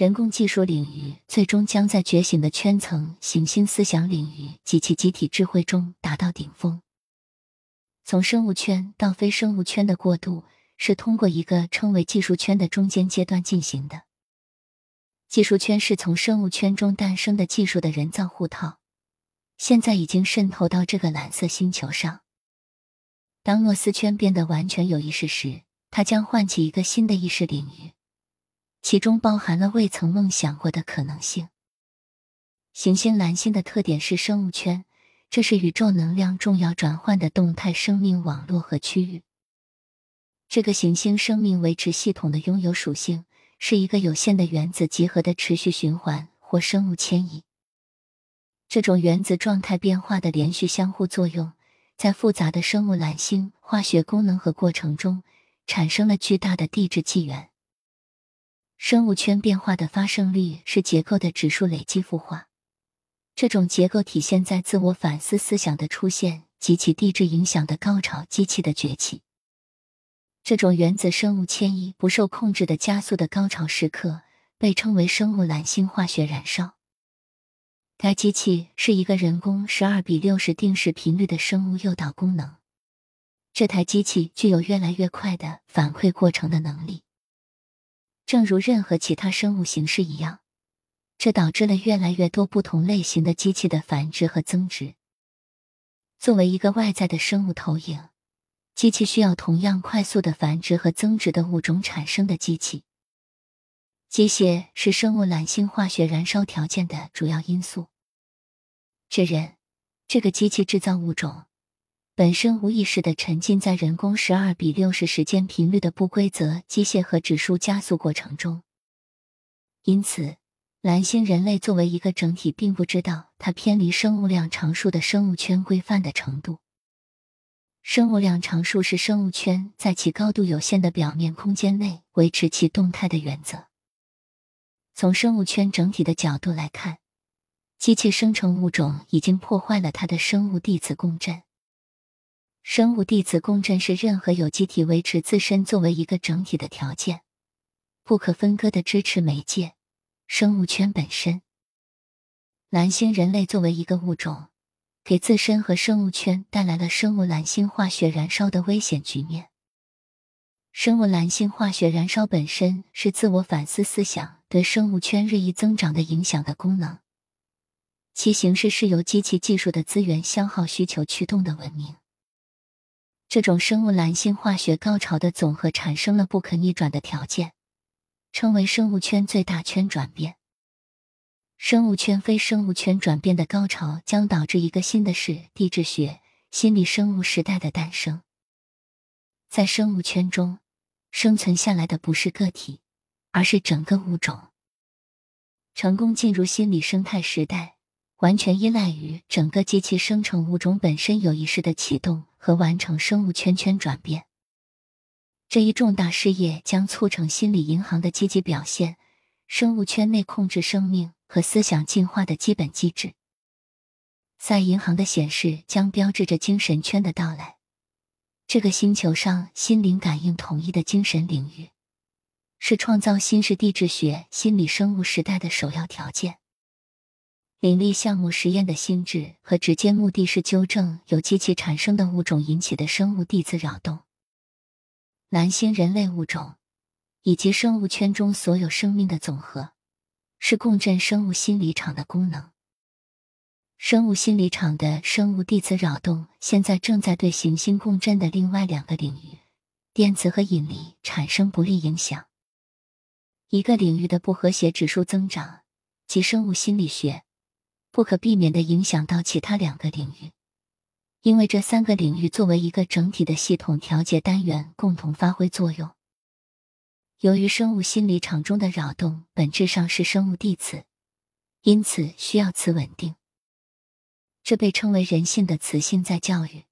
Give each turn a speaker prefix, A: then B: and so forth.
A: 人工技术领域最终将在觉醒的圈层行星思想领域及其集体智慧中达到顶峰。从生物圈到非生物圈的过渡，是通过一个称为技术圈的中间阶段进行的。技术圈是从生物圈中诞生的技术的人造护套，现在已经渗透到这个蓝色星球上。当诺斯圈变得完全有意识时，它将唤起一个新的意识领域。其中包含了未曾梦想过的可能性。行星蓝星的特点是生物圈，这是宇宙能量重要转换的动态生命网络和区域。这个行星生命维持系统的拥有属性是一个有限的原子集合的持续循环或生物迁移。这种原子状态变化的连续相互作用，在复杂的生物蓝星化学功能和过程中产生了巨大的地质纪元。生物圈变化的发生率是结构的指数累积孵化，这种结构体现在自我反思思想的出现及其地质影响的高潮机器的崛起。这种原子生物迁移不受控制的加速的高潮时刻被称为生物蓝星化学燃烧。该机器是一个人工十二比六十定时频率的生物诱导功能。这台机器具有越来越快的反馈过程的能力。正如任何其他生物形式一样，这导致了越来越多不同类型的机器的繁殖和增值。作为一个外在的生物投影，机器需要同样快速的繁殖和增值的物种产生的机器。机械是生物懒性化学燃烧条件的主要因素。这人，这个机器制造物种。本身无意识的沉浸在人工十二比六十时间频率的不规则机械和指数加速过程中，因此，蓝星人类作为一个整体，并不知道它偏离生物量常数的生物圈规范的程度。生物量常数是生物圈在其高度有限的表面空间内维持其动态的原则。从生物圈整体的角度来看，机器生成物种已经破坏了它的生物地磁共振。生物地磁共振是任何有机体维持自身作为一个整体的条件，不可分割的支持媒介——生物圈本身。蓝星人类作为一个物种，给自身和生物圈带来了生物蓝星化学燃烧的危险局面。生物蓝星化学燃烧本身是自我反思思想对生物圈日益增长的影响的功能，其形式是由机器技术的资源消耗需求驱动的文明。这种生物蓝星化学高潮的总和产生了不可逆转的条件，称为生物圈最大圈转变。生物圈非生物圈转变的高潮将导致一个新的是地质学心理生物时代的诞生。在生物圈中，生存下来的不是个体，而是整个物种。成功进入心理生态时代。完全依赖于整个机器生成物种本身有意识的启动和完成生物圈圈转变。这一重大事业将促成心理银行的积极表现，生物圈内控制生命和思想进化的基本机制。在银行的显示将标志着精神圈的到来。这个星球上心灵感应统一的精神领域，是创造新式地质学心理生物时代的首要条件。林立项目实验的心智和直接目的是纠正由机器产生的物种引起的生物地磁扰动。蓝星人类物种以及生物圈中所有生命的总和，是共振生物心理场的功能。生物心理场的生物地磁扰动现在正在对行星共振的另外两个领域——电磁和引力产生不利影响。一个领域的不和谐指数增长，即生物心理学。不可避免的影响到其他两个领域，因为这三个领域作为一个整体的系统调节单元共同发挥作用。由于生物心理场中的扰动本质上是生物地磁，因此需要磁稳定。这被称为人性的磁性在教育。